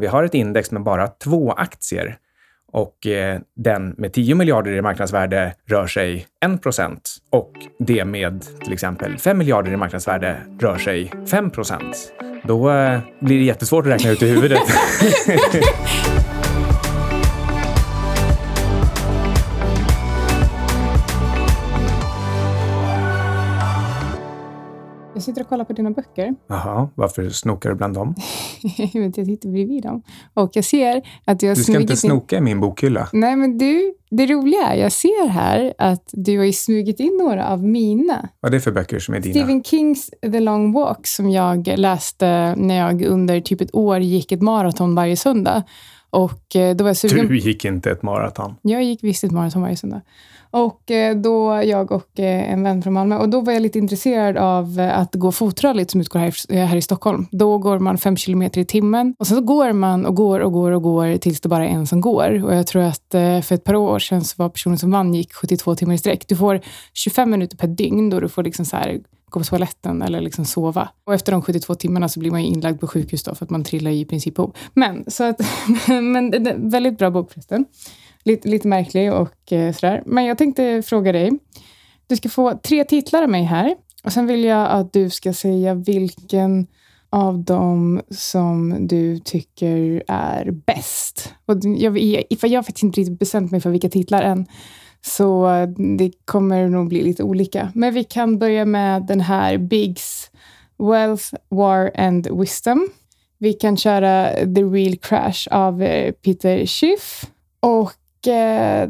om vi har ett index med bara två aktier och eh, den med 10 miljarder i marknadsvärde rör sig 1 procent och det med till exempel 5 miljarder i marknadsvärde rör sig 5 procent. Då eh, blir det jättesvårt att räkna ut i huvudet. Jag sitter och kollar på dina böcker. Jaha, varför snokar du bland dem? jag sitter bredvid dem. Och jag ser att har Du ska inte snoka i min bokhylla. Nej, men du, det roliga är, jag ser här att du har ju smugit in några av mina. Vad är det för böcker som är dina? Stephen Kings The Long Walk som jag läste när jag under typ ett år gick ett maraton varje söndag. Och eh, då var jag sugen... Du gick inte ett maraton. Jag gick visst ett maraton varje söndag. Och eh, då, jag och eh, en vän från Malmö, och då var jag lite intresserad av eh, att gå fotrallyt som utgår här, här i Stockholm. Då går man fem kilometer i timmen och sen så går man och går och går och går tills det bara är en som går. Och jag tror att för ett par år sedan så var personen som vann gick 72 timmar i sträck. Du får 25 minuter per dygn då du får liksom så här gå på toaletten eller liksom sova. Och efter de 72 timmarna så blir man ju inlagd på sjukhus då för att man trillar i princip ihop. Men, så att, men väldigt bra bok förresten. Lite, lite märklig och eh, sådär. Men jag tänkte fråga dig. Du ska få tre titlar av mig här. Och sen vill jag att du ska säga vilken av dem som du tycker är bäst. Och jag, jag, jag har faktiskt inte riktigt bestämt mig för vilka titlar än. Så det kommer nog bli lite olika. Men vi kan börja med den här Biggs Wealth, War and Wisdom. Vi kan köra The Real Crash av eh, Peter Schiff. Och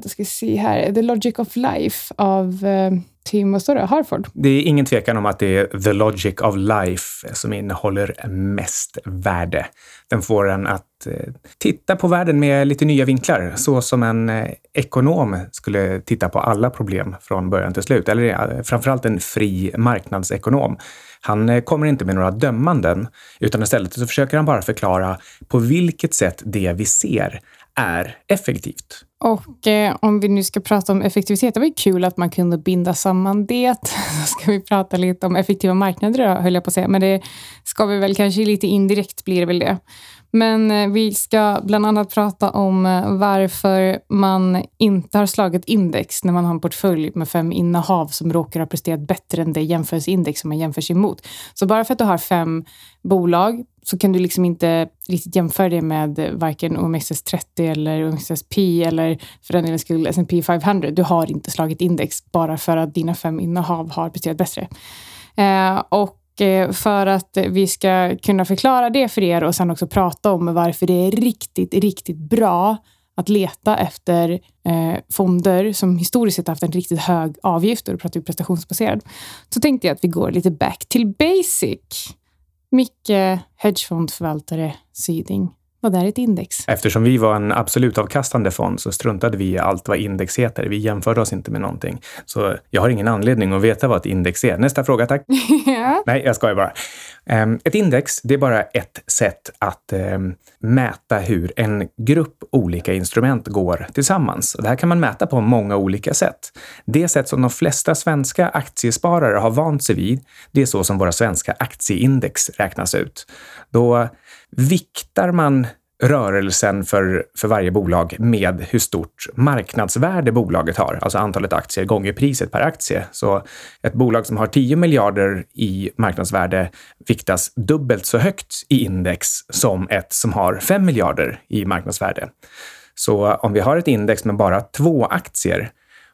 då ska vi se här, The Logic of Life av eh, Tim, vad står det? Harford? Det är ingen tvekan om att det är The Logic of Life som innehåller mest värde. Den får en att eh, titta på världen med lite nya vinklar, så som en ekonom skulle titta på alla problem från början till slut. Eller framförallt en fri marknadsekonom. Han kommer inte med några dömanden, utan istället så försöker han bara förklara på vilket sätt det vi ser är effektivt. Och eh, om vi nu ska prata om effektivitet, det var ju kul att man kunde binda samman det. Så ska vi prata lite om effektiva marknader då, höll jag på att säga. Men det ska vi väl kanske lite indirekt blir det väl det. Men eh, vi ska bland annat prata om eh, varför man inte har slagit index när man har en portfölj med fem innehav som råkar ha presterat bättre än det jämförelseindex som man jämför sig mot. Så bara för att du har fem bolag så kan du liksom inte riktigt jämföra det med varken OMXS30 eller OMXSP eller för den delen skull S&P 500. Du har inte slagit index bara för att dina fem innehav har presterat bättre. Eh, och eh, för att vi ska kunna förklara det för er och sen också prata om varför det är riktigt, riktigt bra att leta efter eh, fonder som historiskt sett haft en riktigt hög avgift, och då pratar vi prestationsbaserad, så tänkte jag att vi går lite back till basic. Micke, hedgefondförvaltare, Syding. Vad är ett index? Eftersom vi var en absolut avkastande fond så struntade vi i allt vad index heter. Vi jämförde oss inte med någonting. Så jag har ingen anledning att veta vad ett index är. Nästa fråga, tack. Nej, jag skojar bara. Ehm, ett index, det är bara ett sätt att ehm, mäta hur en grupp olika instrument går tillsammans. Det här kan man mäta på många olika sätt. Det sätt som de flesta svenska aktiesparare har vant sig vid, det är så som våra svenska aktieindex räknas ut. Då viktar man rörelsen för, för varje bolag med hur stort marknadsvärde bolaget har, alltså antalet aktier gånger priset per aktie. Så ett bolag som har 10 miljarder i marknadsvärde viktas dubbelt så högt i index som ett som har 5 miljarder i marknadsvärde. Så om vi har ett index med bara två aktier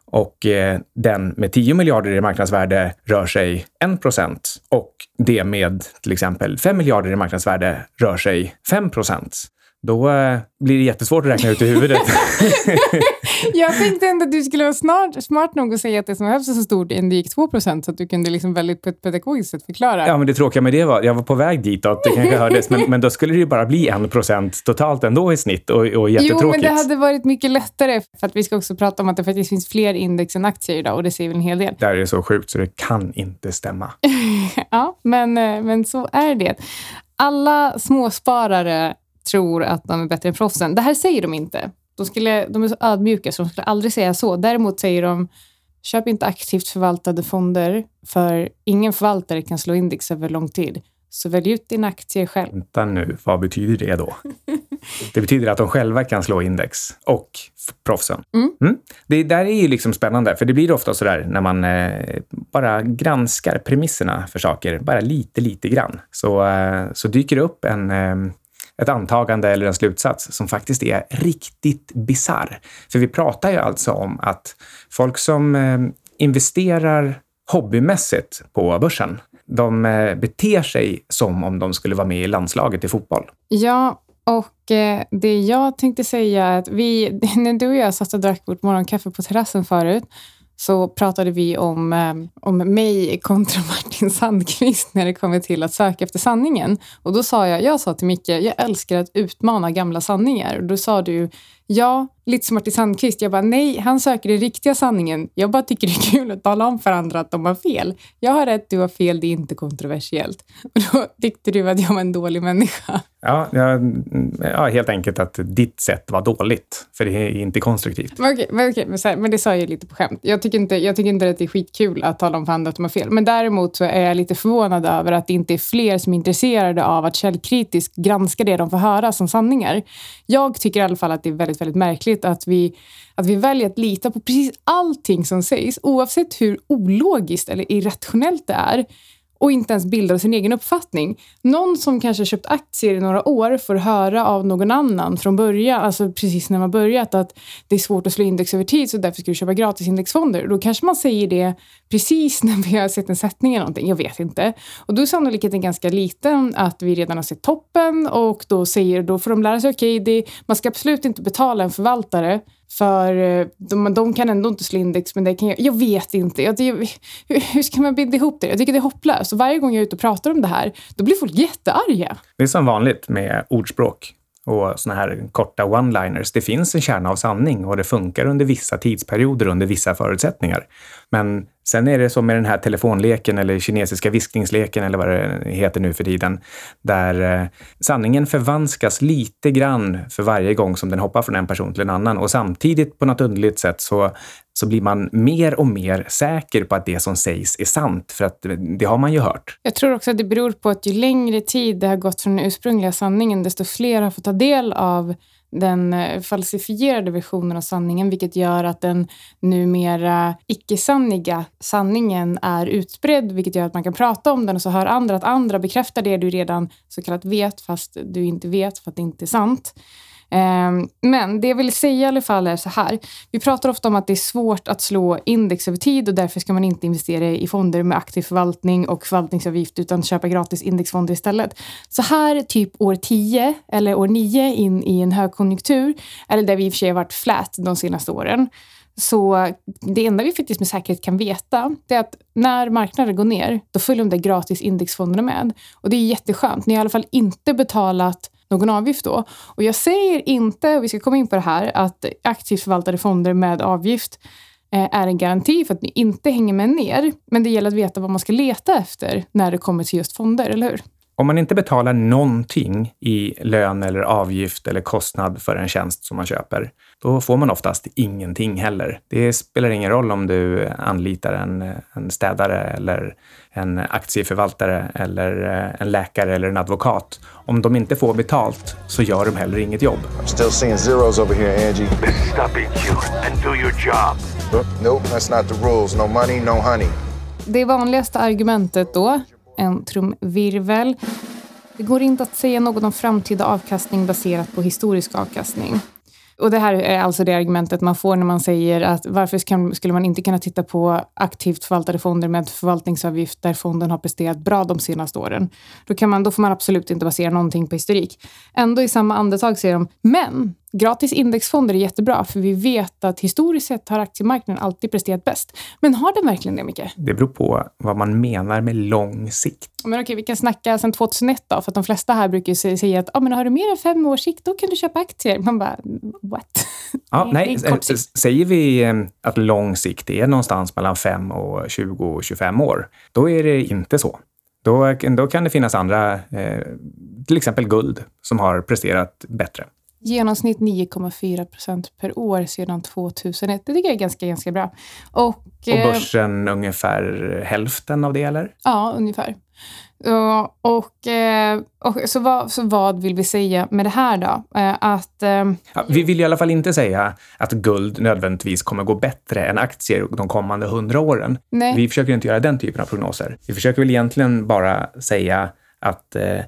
och eh, den med 10 miljarder i marknadsvärde rör sig 1 procent och det med till exempel 5 miljarder i marknadsvärde rör sig 5 procent då eh, blir det jättesvårt att räkna ut i huvudet. jag tänkte ändå att du skulle vara smart, smart nog att säga att det som behövs är så stort ändå gick 2% så att du kunde liksom väldigt på ett pedagogiskt sätt förklara. Ja, men det tråkiga med det var, jag var på väg ditåt, det kanske hördes, men, men då skulle det ju bara bli 1% totalt ändå i snitt och, och jättetråkigt. Jo, men det hade varit mycket lättare för att vi ska också prata om att det faktiskt finns fler index än aktier idag och det säger väl en hel del. Det här är så sjukt så det kan inte stämma. ja, men, eh, men så är det. Alla småsparare tror att de är bättre än proffsen. Det här säger de inte. De, skulle, de är så ödmjuka så de skulle aldrig säga så. Däremot säger de köp inte aktivt förvaltade fonder för ingen förvaltare kan slå index över lång tid. Så välj ut din aktie själv. Vänta nu, vad betyder det då? Det betyder att de själva kan slå index och proffsen. Mm. Mm. Det där är ju liksom spännande, för det blir ofta så där när man eh, bara granskar premisserna för saker, bara lite, lite grann, så, eh, så dyker det upp en, eh, ett antagande eller en slutsats som faktiskt är riktigt bizarr. För vi pratar ju alltså om att folk som eh, investerar hobbymässigt på börsen, de eh, beter sig som om de skulle vara med i landslaget i fotboll. Ja, och eh, det jag tänkte säga är att vi, när du och jag satt och drack vårt morgonkaffe på terrassen förut, så pratade vi om, ehm, om mig kontra Martin Sandqvist när det kommer till att söka efter sanningen. Och då sa jag, jag sa till Micke, jag älskar att utmana gamla sanningar. Och då sa du, ja, lite som Martin Sandqvist. Jag bara, nej, han söker den riktiga sanningen. Jag bara tycker det är kul att tala om för andra att de har fel. Jag har rätt, du har fel, det är inte kontroversiellt. Och då tyckte du att jag var en dålig människa. Ja, ja, ja, helt enkelt att ditt sätt var dåligt, för det är inte konstruktivt. Men okej, men, okej, men, här, men det sa jag lite på skämt. Jag tycker, inte, jag tycker inte att det är skitkul att tala om för andra att de har fel. Men däremot så är jag lite förvånad över att det inte är fler som är intresserade av att källkritiskt granska det de får höra som sanningar. Jag tycker i alla fall att det är väldigt, väldigt märkligt att vi, att vi väljer att lita på precis allting som sägs, oavsett hur ologiskt eller irrationellt det är och inte ens bildar sin egen uppfattning. Någon som kanske köpt aktier i några år får höra av någon annan från början, alltså precis när man börjat, att det är svårt att slå index över tid så därför ska du köpa gratisindexfonder. Då kanske man säger det precis när vi har sett en sättning eller någonting, jag vet inte. Och då är sannolikheten ganska liten att vi redan har sett toppen och då, säger, då får de lära sig, okej, okay, man ska absolut inte betala en förvaltare för eh, de, de kan ändå inte slå index, men det kan jag. Jag vet inte. Jag, jag, hur, hur ska man binda ihop det? Jag tycker det är hopplöst. Och varje gång jag är ute och pratar om det här, då blir folk jättearga. Det är som vanligt med ordspråk och såna här korta one-liners. Det finns en kärna av sanning och det funkar under vissa tidsperioder, under vissa förutsättningar. Men sen är det som med den här telefonleken eller kinesiska viskningsleken eller vad det heter nu för tiden, där eh, sanningen förvanskas lite grann för varje gång som den hoppar från en person till en annan och samtidigt på något underligt sätt så så blir man mer och mer säker på att det som sägs är sant, för att det har man ju hört. Jag tror också att det beror på att ju längre tid det har gått från den ursprungliga sanningen, desto fler har fått ta del av den eh, falsifierade versionen av sanningen, vilket gör att den numera icke-sanniga sanningen är utbredd, vilket gör att man kan prata om den och så hör andra att andra bekräftar det du redan så kallat vet, fast du inte vet för att det inte är sant. Ehm, men det jag vill säga i alla fall är så här. Vi pratar ofta om att det är svårt att slå index över tid och därför ska man inte investera i fonder med aktiv förvaltning och förvaltningsavgift utan köpa gratis indexfonder istället. Så här typ år 10 eller år 9 in i en högkonjunktur, eller där vi i och för sig har varit flat de senaste åren, så det enda vi faktiskt med säkerhet kan veta det är att när marknaden går ner, då följer de där gratis indexfonderna med. Och det är jätteskönt. Ni har i alla fall inte betalat någon avgift då. Och jag säger inte, och vi ska komma in på det här, att aktivt förvaltade fonder med avgift eh, är en garanti för att ni inte hänger med ner. Men det gäller att veta vad man ska leta efter när det kommer till just fonder, eller hur? Om man inte betalar någonting i lön eller avgift eller kostnad för en tjänst som man köper, då får man oftast ingenting heller. Det spelar ingen roll om du anlitar en, en städare eller en aktieförvaltare eller eh, en läkare eller en advokat. Om de inte får betalt så gör de heller inget jobb. I'm still seeing zeros over here, Angie. Stop EQ and do your job. Nope, that's not the rules. No money, no honey. Det vanligaste argumentet då, en trumvirvel. Det går inte att säga något om framtida avkastning baserat på historisk avkastning. Och det här är alltså det argumentet man får när man säger att varför skulle man inte kunna titta på aktivt förvaltade fonder med förvaltningsavgift där fonden har presterat bra de senaste åren. Då, kan man, då får man absolut inte basera någonting på historik. Ändå i samma andetag säger de, men Gratis indexfonder är jättebra, för vi vet att historiskt sett har aktiemarknaden alltid presterat bäst. Men har den verkligen det, Micke? Det beror på vad man menar med lång sikt. Men okej, vi kan snacka sedan 2001 då, för att de flesta här brukar säga att ah, men har du mer än fem års sikt, då kan du köpa aktier. Man bara, what? Ja, nej, säger vi eh, att lång sikt är någonstans mellan 5 och 20 och 25 år, då är det inte så. Då, då kan det finnas andra, eh, till exempel guld, som har presterat bättre. Genomsnitt 9,4 procent per år sedan 2001. Det tycker jag är ganska, ganska bra. Och, Och eh, börsen ungefär hälften av det, eller? Ja, ungefär. Ja, och, eh, och så, vad, så vad vill vi säga med det här då? Eh, Att... eh, Ja, vi vill i alla fall inte säga att guld nödvändigtvis kommer gå bättre än aktier de kommande hundra åren. Nej. Vi försöker inte göra den typen av prognoser. Vi försöker väl egentligen bara säga att eh,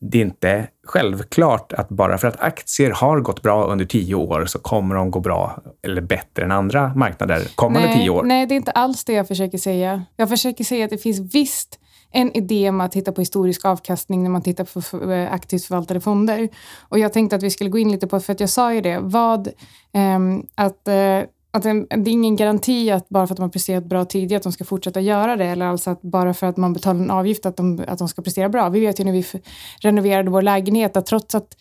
det är inte självklart att bara för att aktier har gått bra under tio år så kommer de gå bra eller bättre än andra marknader kommande nej, tio år. Nej, det är inte alls det jag försöker säga. Jag försöker säga att det finns visst en idé med att titta på historisk avkastning när man tittar på eh, aktivt förvaltade fonder. Och jag tänkte att vi skulle gå in lite på, för att jag sa ju det, vad, ehm, att, eh, att en, det är ingen garanti att bara för att de har presterat bra tidigare att de ska fortsätta göra det. Eller alltså att bara för att man betalar en avgift att de, att de ska prestera bra. Vi vet ju när vi renoverade vår lägenhet att trots att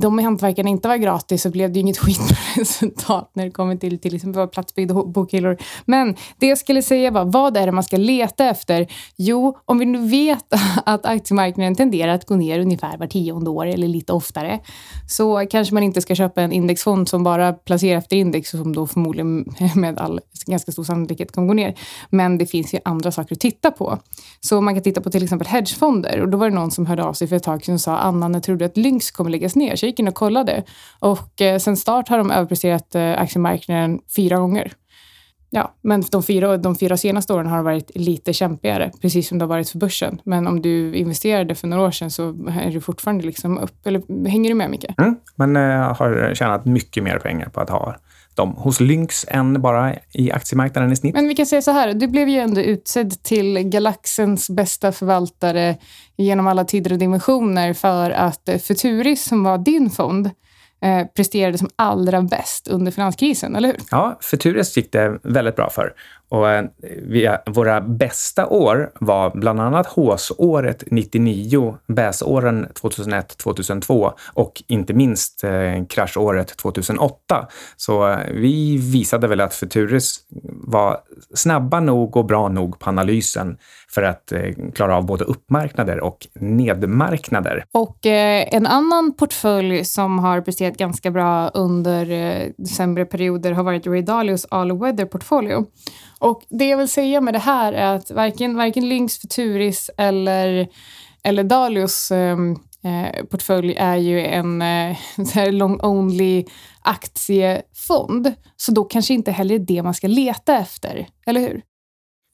de hantverkarna inte var gratis så blev det ju inget skitbra resultat när det kommer till till liksom exempel platsbyggda bokhyllor. Men det jag skulle säga var, vad är det man ska leta efter? Jo, om vi nu vet att aktiemarknaden tenderar att gå ner ungefär var tionde år eller lite oftare så kanske man inte ska köpa en indexfond som bara placerar efter index och som då förmodligen med all ganska stor sannolikhet kommer gå ner. Men det finns ju andra saker att titta på. Så man kan titta på till exempel hedgefonder och då var det någon som hörde av sig för ett tag sedan och sa Anna, när tror du att Lynx kommer läggas ner? Så jag gick in och kollade och eh, sen start har de överpresterat eh, aktiemarknaden fyra gånger. Ja, men de fyra, de fyra senaste åren har det varit lite kämpigare, precis som det har varit för börsen. Men om du investerade för några år sedan så är du fortfarande liksom upp. Eller hänger du med, Micke? Mm, men jag har tjänat mycket mer pengar på att ha dem hos Lynx än bara i aktiemarknaden i snitt. Men vi kan säga så här, du blev ju ändå utsedd till galaxens bästa förvaltare genom alla tider och dimensioner för att eh, Futuris, som var din fond, eh, presterade som allra bäst under finanskrisen, eller hur? Ja, Futuris gick det väldigt bra för. Och eh, vi, våra bästa år var bland annat HÅS-året 99, BÄS-åren 2001-2002 och inte minst eh, kraschåret 2008. Så eh, vi visade väl att Futuris var snabba nog och bra nog på analysen för att eh, klara av både uppmarknader och nedmarknader. Och eh, en annan portfölj som har presterat ganska bra under eh, sämre perioder har varit Ray Dalios All Weather Portfolio. Och det jag vill säga med det här är att varken, varken Lynx, Futuris eller, eller Dalios eh, eh, portfölj är ju en eh, long-only aktiefond. Så då kanske inte heller det man ska leta efter, eller hur?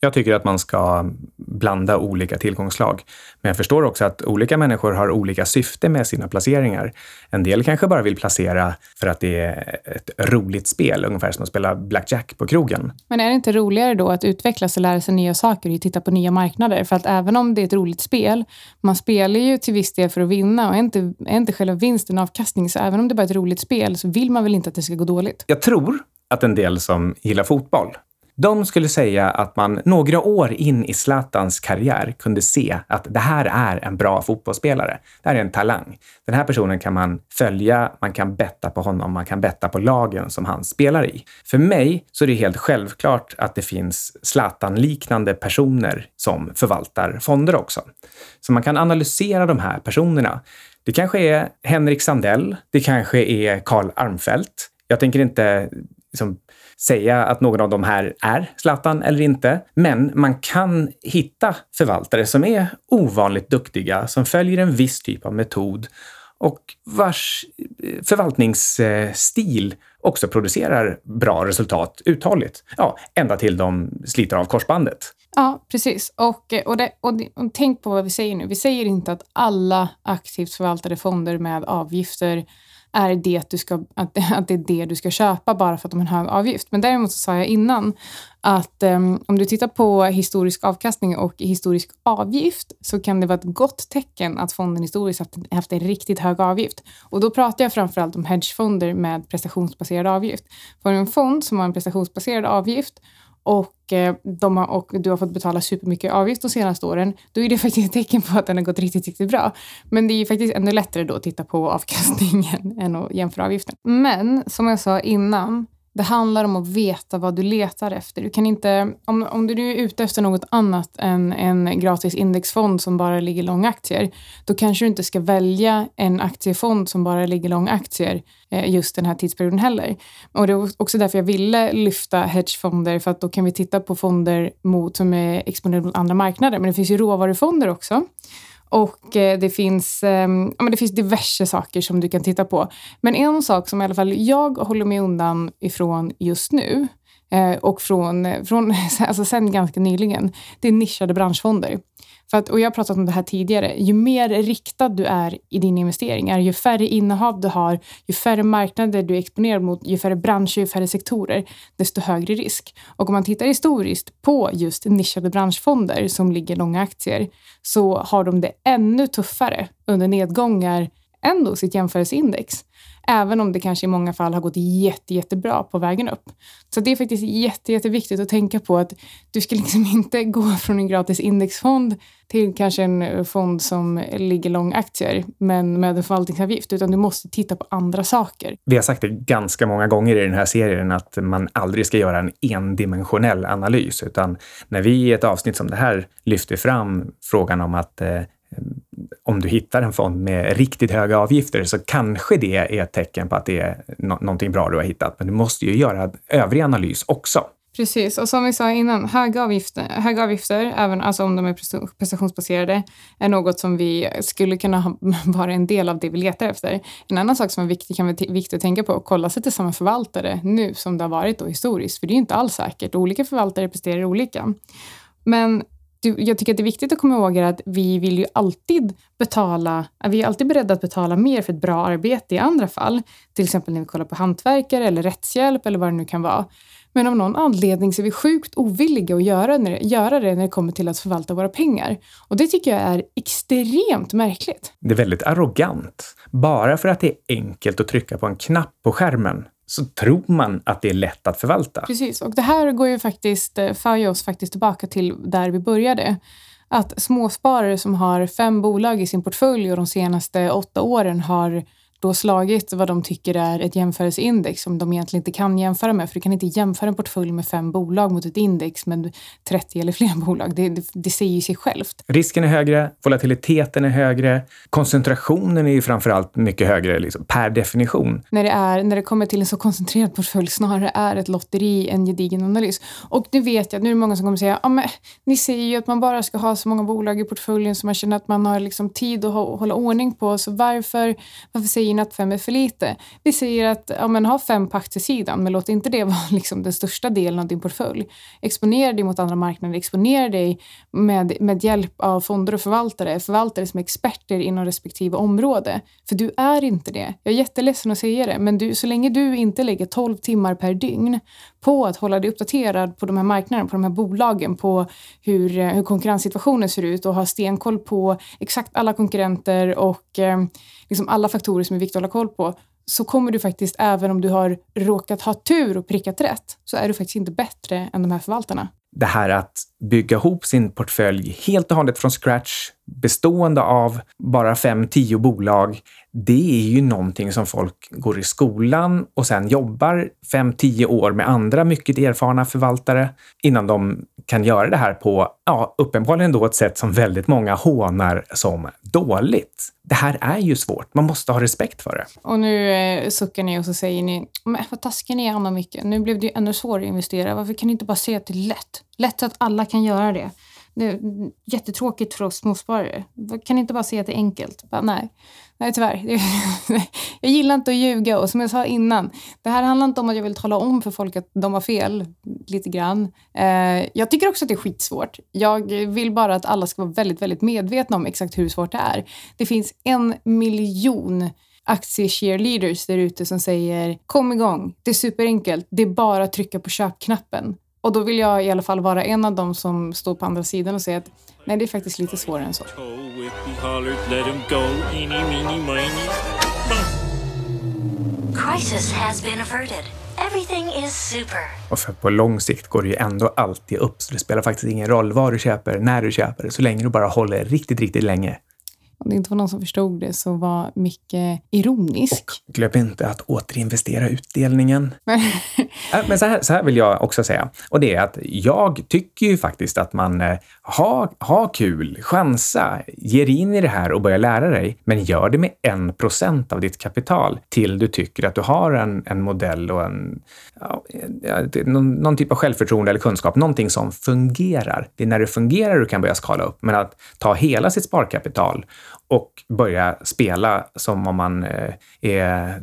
Jag tycker att man ska blanda olika tillgångsslag. Men jag förstår också att olika människor har olika syfte med sina placeringar. En del kanske bara vill placera för att det är ett roligt spel, ungefär som att spela Blackjack på krogen. Men är det inte roligare då att utvecklas och lära sig nya saker och titta på nya marknader? För att även om det är ett roligt spel, man spelar ju till viss del för att vinna och är inte, är inte själva vinsten avkastning. Så även om det bara är ett roligt spel så vill man väl inte att det ska gå dåligt? Jag tror att en del som gillar fotboll de skulle säga att man några år in i Zlatans karriär kunde se att det här är en bra fotbollsspelare. Det här är en talang. Den här personen kan man följa, man kan betta på honom, man kan betta på lagen som han spelar i. För mig så är det helt självklart att det finns Zlatan-liknande personer som förvaltar fonder också. Så man kan analysera de här personerna. Det kanske är Henrik Sandell, det kanske är Karl Armfelt. Jag tänker inte liksom, säga att någon av de här är Zlatan eller inte. Men man kan hitta förvaltare som är ovanligt duktiga, som följer en viss typ av metod och vars eh, förvaltningsstil också producerar bra resultat uthålligt. Ja, ända till de sliter av korsbandet. Ja, precis. Och, eh, och, det, och, det, och tänk på vad vi säger nu. Vi säger inte att alla aktivt förvaltade fonder med avgifter är det du ska, att, att det är det du ska köpa bara för att de har en hög avgift. Men däremot så sa jag innan att um, om du tittar på historisk avkastning och historisk avgift så kan det vara ett gott tecken att fonden historiskt haft, haft en riktigt hög avgift. Och då pratar jag framförallt om hedgefonder med prestationsbaserad avgift. För en fond som har en prestationsbaserad avgift och, eh, de har, och du har fått betala supermycket avgift de senaste åren, då är det faktiskt ett tecken på att den har gått riktigt, riktigt bra. Men det är ju faktiskt ännu lättare då att titta på avkastningen än att jämföra avgiften. Men som jag sa innan, det handlar om att veta vad du letar efter. Du kan inte, om, om du är ute efter något annat än en gratis indexfond som bara ligger lång aktier, då kanske du inte ska välja en aktiefond som bara ligger lång aktier eh, just den här tidsperioden heller. Och det är också därför jag ville lyfta hedgefonder, för att då kan vi titta på fonder mot, som är exponerade mot andra marknader. Men det finns ju råvarufonder också. Och eh, det finns, eh, ja, men det finns diverse saker som du kan titta på. Men en sak som i alla fall jag håller mig undan ifrån just nu eh, och från, eh, från alltså sen ganska nyligen, det är nischade branschfonder. För att, och jag har pratat om det här tidigare. Ju mer riktad du är i dina investeringar, ju färre innehav du har, ju färre marknader du är exponerad mot, ju färre branscher, ju färre sektorer, desto högre risk. Och om man tittar historiskt på just nischade branschfonder som ligger långa aktier, så har de det ännu tuffare under nedgångar än då sitt jämförelseindex. Även om det kanske i många fall har gått jätte, jättebra på vägen upp. Så det är faktiskt jätte, jätteviktigt att tänka på att du ska liksom inte gå från en gratis indexfond till kanske en eh, fond som ligger lång aktier, men med en förvaltningsavgift, utan du måste titta på andra saker. Vi har sagt det ganska många gånger i den här serien att man aldrig ska göra en endimensionell analys, utan när vi i ett avsnitt som det här lyfter fram frågan om att eh, om du hittar en fond med riktigt höga avgifter så kanske det är ett tecken på att det är no någonting bra du har hittat. Men du måste ju göra övrig analys också. Precis, och som vi sa innan, höga avgifter, höga avgifter även alltså om de är prestationsbaserade, är något som vi skulle kunna ha, vara en del av det vi letar efter. En annan sak som är viktig, kan vara viktig att tänka på, kolla sig till samma förvaltare nu som det har varit då historiskt, för det är inte alls säkert. Olika förvaltare presterar olika. Men jag tycker att det är viktigt att komma ihåg att vi vill ju alltid betala, vi är alltid beredda att betala mer för ett bra arbete i andra fall. Till exempel när vi kollar på hantverkare eller rättshjälp eller vad det nu kan vara. Men av någon anledning så är vi sjukt ovilliga att göra, när, göra det när det kommer till att förvalta våra pengar. Och det tycker jag är extremt märkligt. Det är väldigt arrogant. Bara för att det är enkelt att trycka på en knapp på skärmen så tror man att det är lätt att förvalta. Precis, och det här går ju faktiskt, eh, för ju oss faktiskt tillbaka till där vi började. Att småsparare som har fem bolag i sin portfölj och de senaste åtta åren har då slagit vad de tycker är ett jämförelseindex som de egentligen inte kan jämföra med. För du kan inte jämföra en portfölj med fem bolag mot ett index med 30 eller fler bolag. Det, det, det säger ju sig självt. Risken är högre, volatiliteten är högre, koncentrationen är ju framförallt mycket högre liksom, per definition. När det, är, när det kommer till en så koncentrerad portfölj snarare är ett lotteri en gedigen analys. Och nu vet jag, nu är det många som kommer säga, ja men ni säger ju att man bara ska ha så många bolag i portföljen som man känner att man har liksom tid att hålla ordning på. Så varför, varför säger säger att fem är för lite. Vi säger att ja, men, ha fem på aktiesidan, men låt inte det vara liksom, den största delen av din portfölj. Exponera dig mot andra marknader, exponera dig med, med hjälp av fonder och förvaltare, förvaltare som är experter inom respektive område. För du är inte det. Jag är jätteledsen att säga det, men du, så länge du inte lägger 12 timmar per dygn på att hålla dig uppdaterad på de här marknaderna, på de här bolagen, på hur, eh, hur konkurrenssituationen ser ut och ha stenkoll på exakt alla konkurrenter och eh, liksom alla faktorer som är viktiga att hålla koll på, så kommer du faktiskt, även om du har råkat ha tur och prickat rätt, så är du faktiskt inte bättre än de här förvaltarna. Det här att bygga ihop sin portfölj helt och hållet från scratch, bestående av bara fem, tio bolag, det är ju någonting som folk går i skolan och sen jobbar fem, tio år med andra mycket erfarna förvaltare innan de kan göra det här på, ja, uppenbarligen då ett sätt som väldigt många hånar som dåligt. Det här är ju svårt. Man måste ha respekt för det. Och nu eh, suckar ni och så säger ni, men vad taskiga ni är Anna mycket. Nu blev det ju ännu svårare att investera. Varför kan ni inte bara säga att det är lätt? Lätt så att alla kan göra det. Det är jättetråkigt för oss småsparare. Kan ni inte bara säga att det är enkelt? Bara, nej. nej, tyvärr. jag gillar inte att ljuga och som jag sa innan, det här handlar inte om att jag vill tala om för folk att de har fel, lite grann. Eh, jag tycker också att det är skitsvårt. Jag vill bara att alla ska vara väldigt, väldigt medvetna om exakt hur svårt det är. Det finns en miljon aktie-cheerleaders där ute som säger kom igång, det är superenkelt, det är bara att trycka på köpknappen. Och då vill jag i alla fall vara en av dem som står på andra sidan och säger att nej, det är faktiskt lite svårare än så. Crisis has been averted. Everything is super. Och för på lång sikt går det ju ändå alltid upp, så det spelar faktiskt ingen roll vad du köper, när du köper, så länge du bara håller riktigt, riktigt länge. Om det inte var någon som förstod det så var Micke ironisk. Glöm inte att återinvestera utdelningen. Äh, Men så här, så här vill jag också säga. Och det är att jag tycker ju faktiskt att man eh, har ha kul, chansa, ger in i det här och börjar lära dig. Men gör det med en procent av ditt kapital till du tycker att du har en, en modell och en, ja, någon, någon typ av självförtroende eller kunskap, någonting som fungerar. Det är när det fungerar du kan börja skala upp. Men att ta hela sitt sparkapital och börja spela som om man eh, är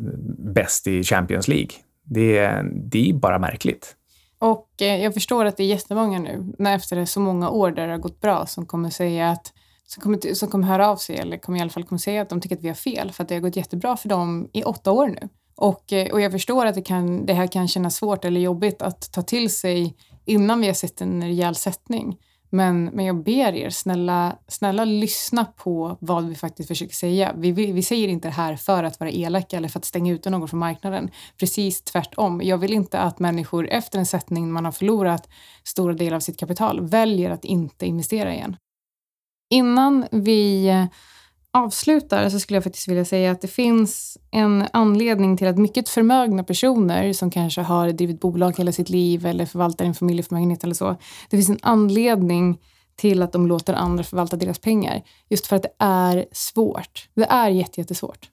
bäst i Champions League. Det, är- det är bara märkligt. Och eh, jag förstår att det är jättemånga nu, när efter så många år där det har gått bra, som kommer säga att som kommer, som kommer höra av sig, eller kommer i alla fall kommer säga att de tycker att vi har fel, för att det har gått jättebra för dem i åtta år nu. Och, eh, och jag förstår att det, kan, det här kan kännas svårt eller jobbigt att ta till sig innan vi har sett en rejäl sättning. Men, men jag ber er, snälla, snälla lyssna på vad vi faktiskt försöker säga. Vi, vi, vi säger inte det här för att vara elaka eller för att stänga ute någon från marknaden. Precis tvärtom. Jag vill inte att människor efter en sättning man har förlorat stora delar av sitt kapital väljer att inte investera igen. Innan vi avslutar så skulle jag faktiskt vilja säga att det finns en anledning till att mycket förmögna personer som kanske har drivit bolag hela sitt liv eller förvaltar en familjeförmögenhet eller så. Det finns en anledning till att de låter andra förvalta deras pengar. Just för att det är svårt. Det är jättesvårt.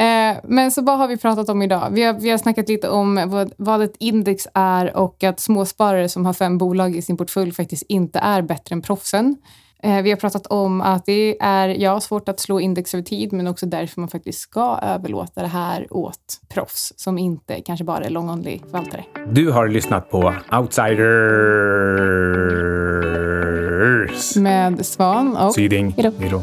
Eh, men så vad har vi pratat om idag? Vi har, vi har snackat lite om vad, vad ett index är och att småsparare som har fem bolag i sin portfölj faktiskt inte är bättre än proffsen. Eh, Vi har pratat om att det är ja, svårt att slå index över tid, men också därför man faktiskt ska överlåta det här åt proffs som inte kanske bara är long only förvaltare. Du har lyssnat på Outsiders. Med Svan och... Syding. Hejdå. Hejdå.